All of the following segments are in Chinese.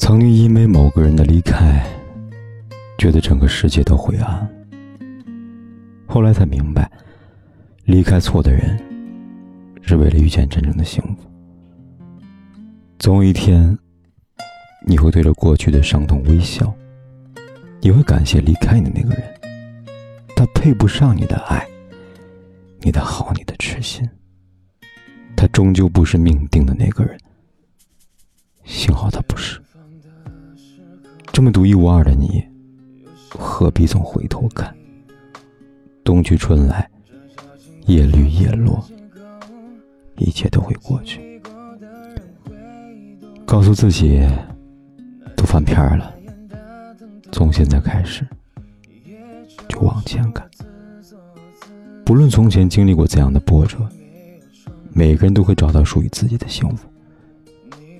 曾经因为某个人的离开，觉得整个世界都灰暗。后来才明白，离开错的人，是为了遇见真正的幸福。总有一天，你会对着过去的伤痛微笑，你会感谢离开你那个人，他配不上你的爱，你的好，你的痴心。他终究不是命定的那个人，幸好他不是。这么独一无二的你，何必总回头看？冬去春来，叶绿叶落，一切都会过去。告诉自己，都翻篇了，从现在开始就往前看。不论从前经历过怎样的波折，每个人都会找到属于自己的幸福。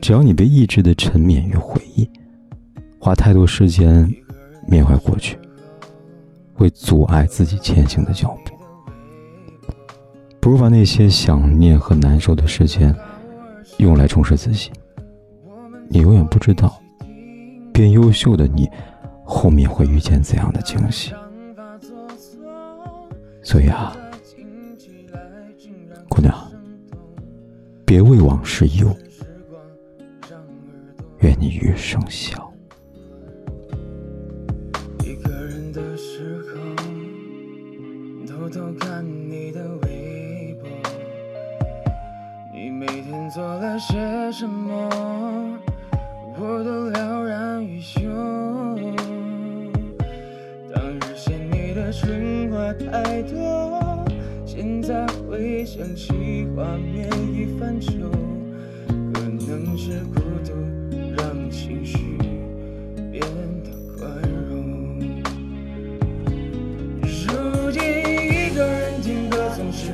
只要你被抑制的沉湎于回忆。花太多时间缅怀过去，会阻碍自己前行的脚步。不如把那些想念和难受的时间用来充实自己。你永远不知道，变优秀的你后面会遇见怎样的惊喜。所以啊，姑娘，别为往事忧，愿你余生笑。偷偷看你的微博，你每天做了些什么，我都了然于胸。当日嫌你的蠢话太多，现在回想起画面已泛旧，可能是过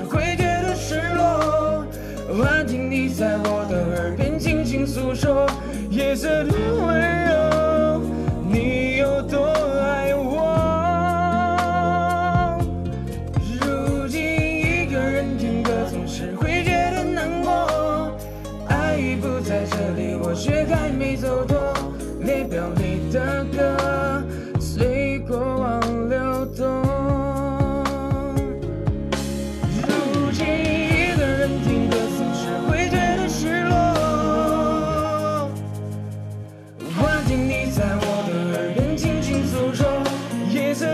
会觉得失落，幻听你在我的耳边轻轻诉说，夜色的温柔，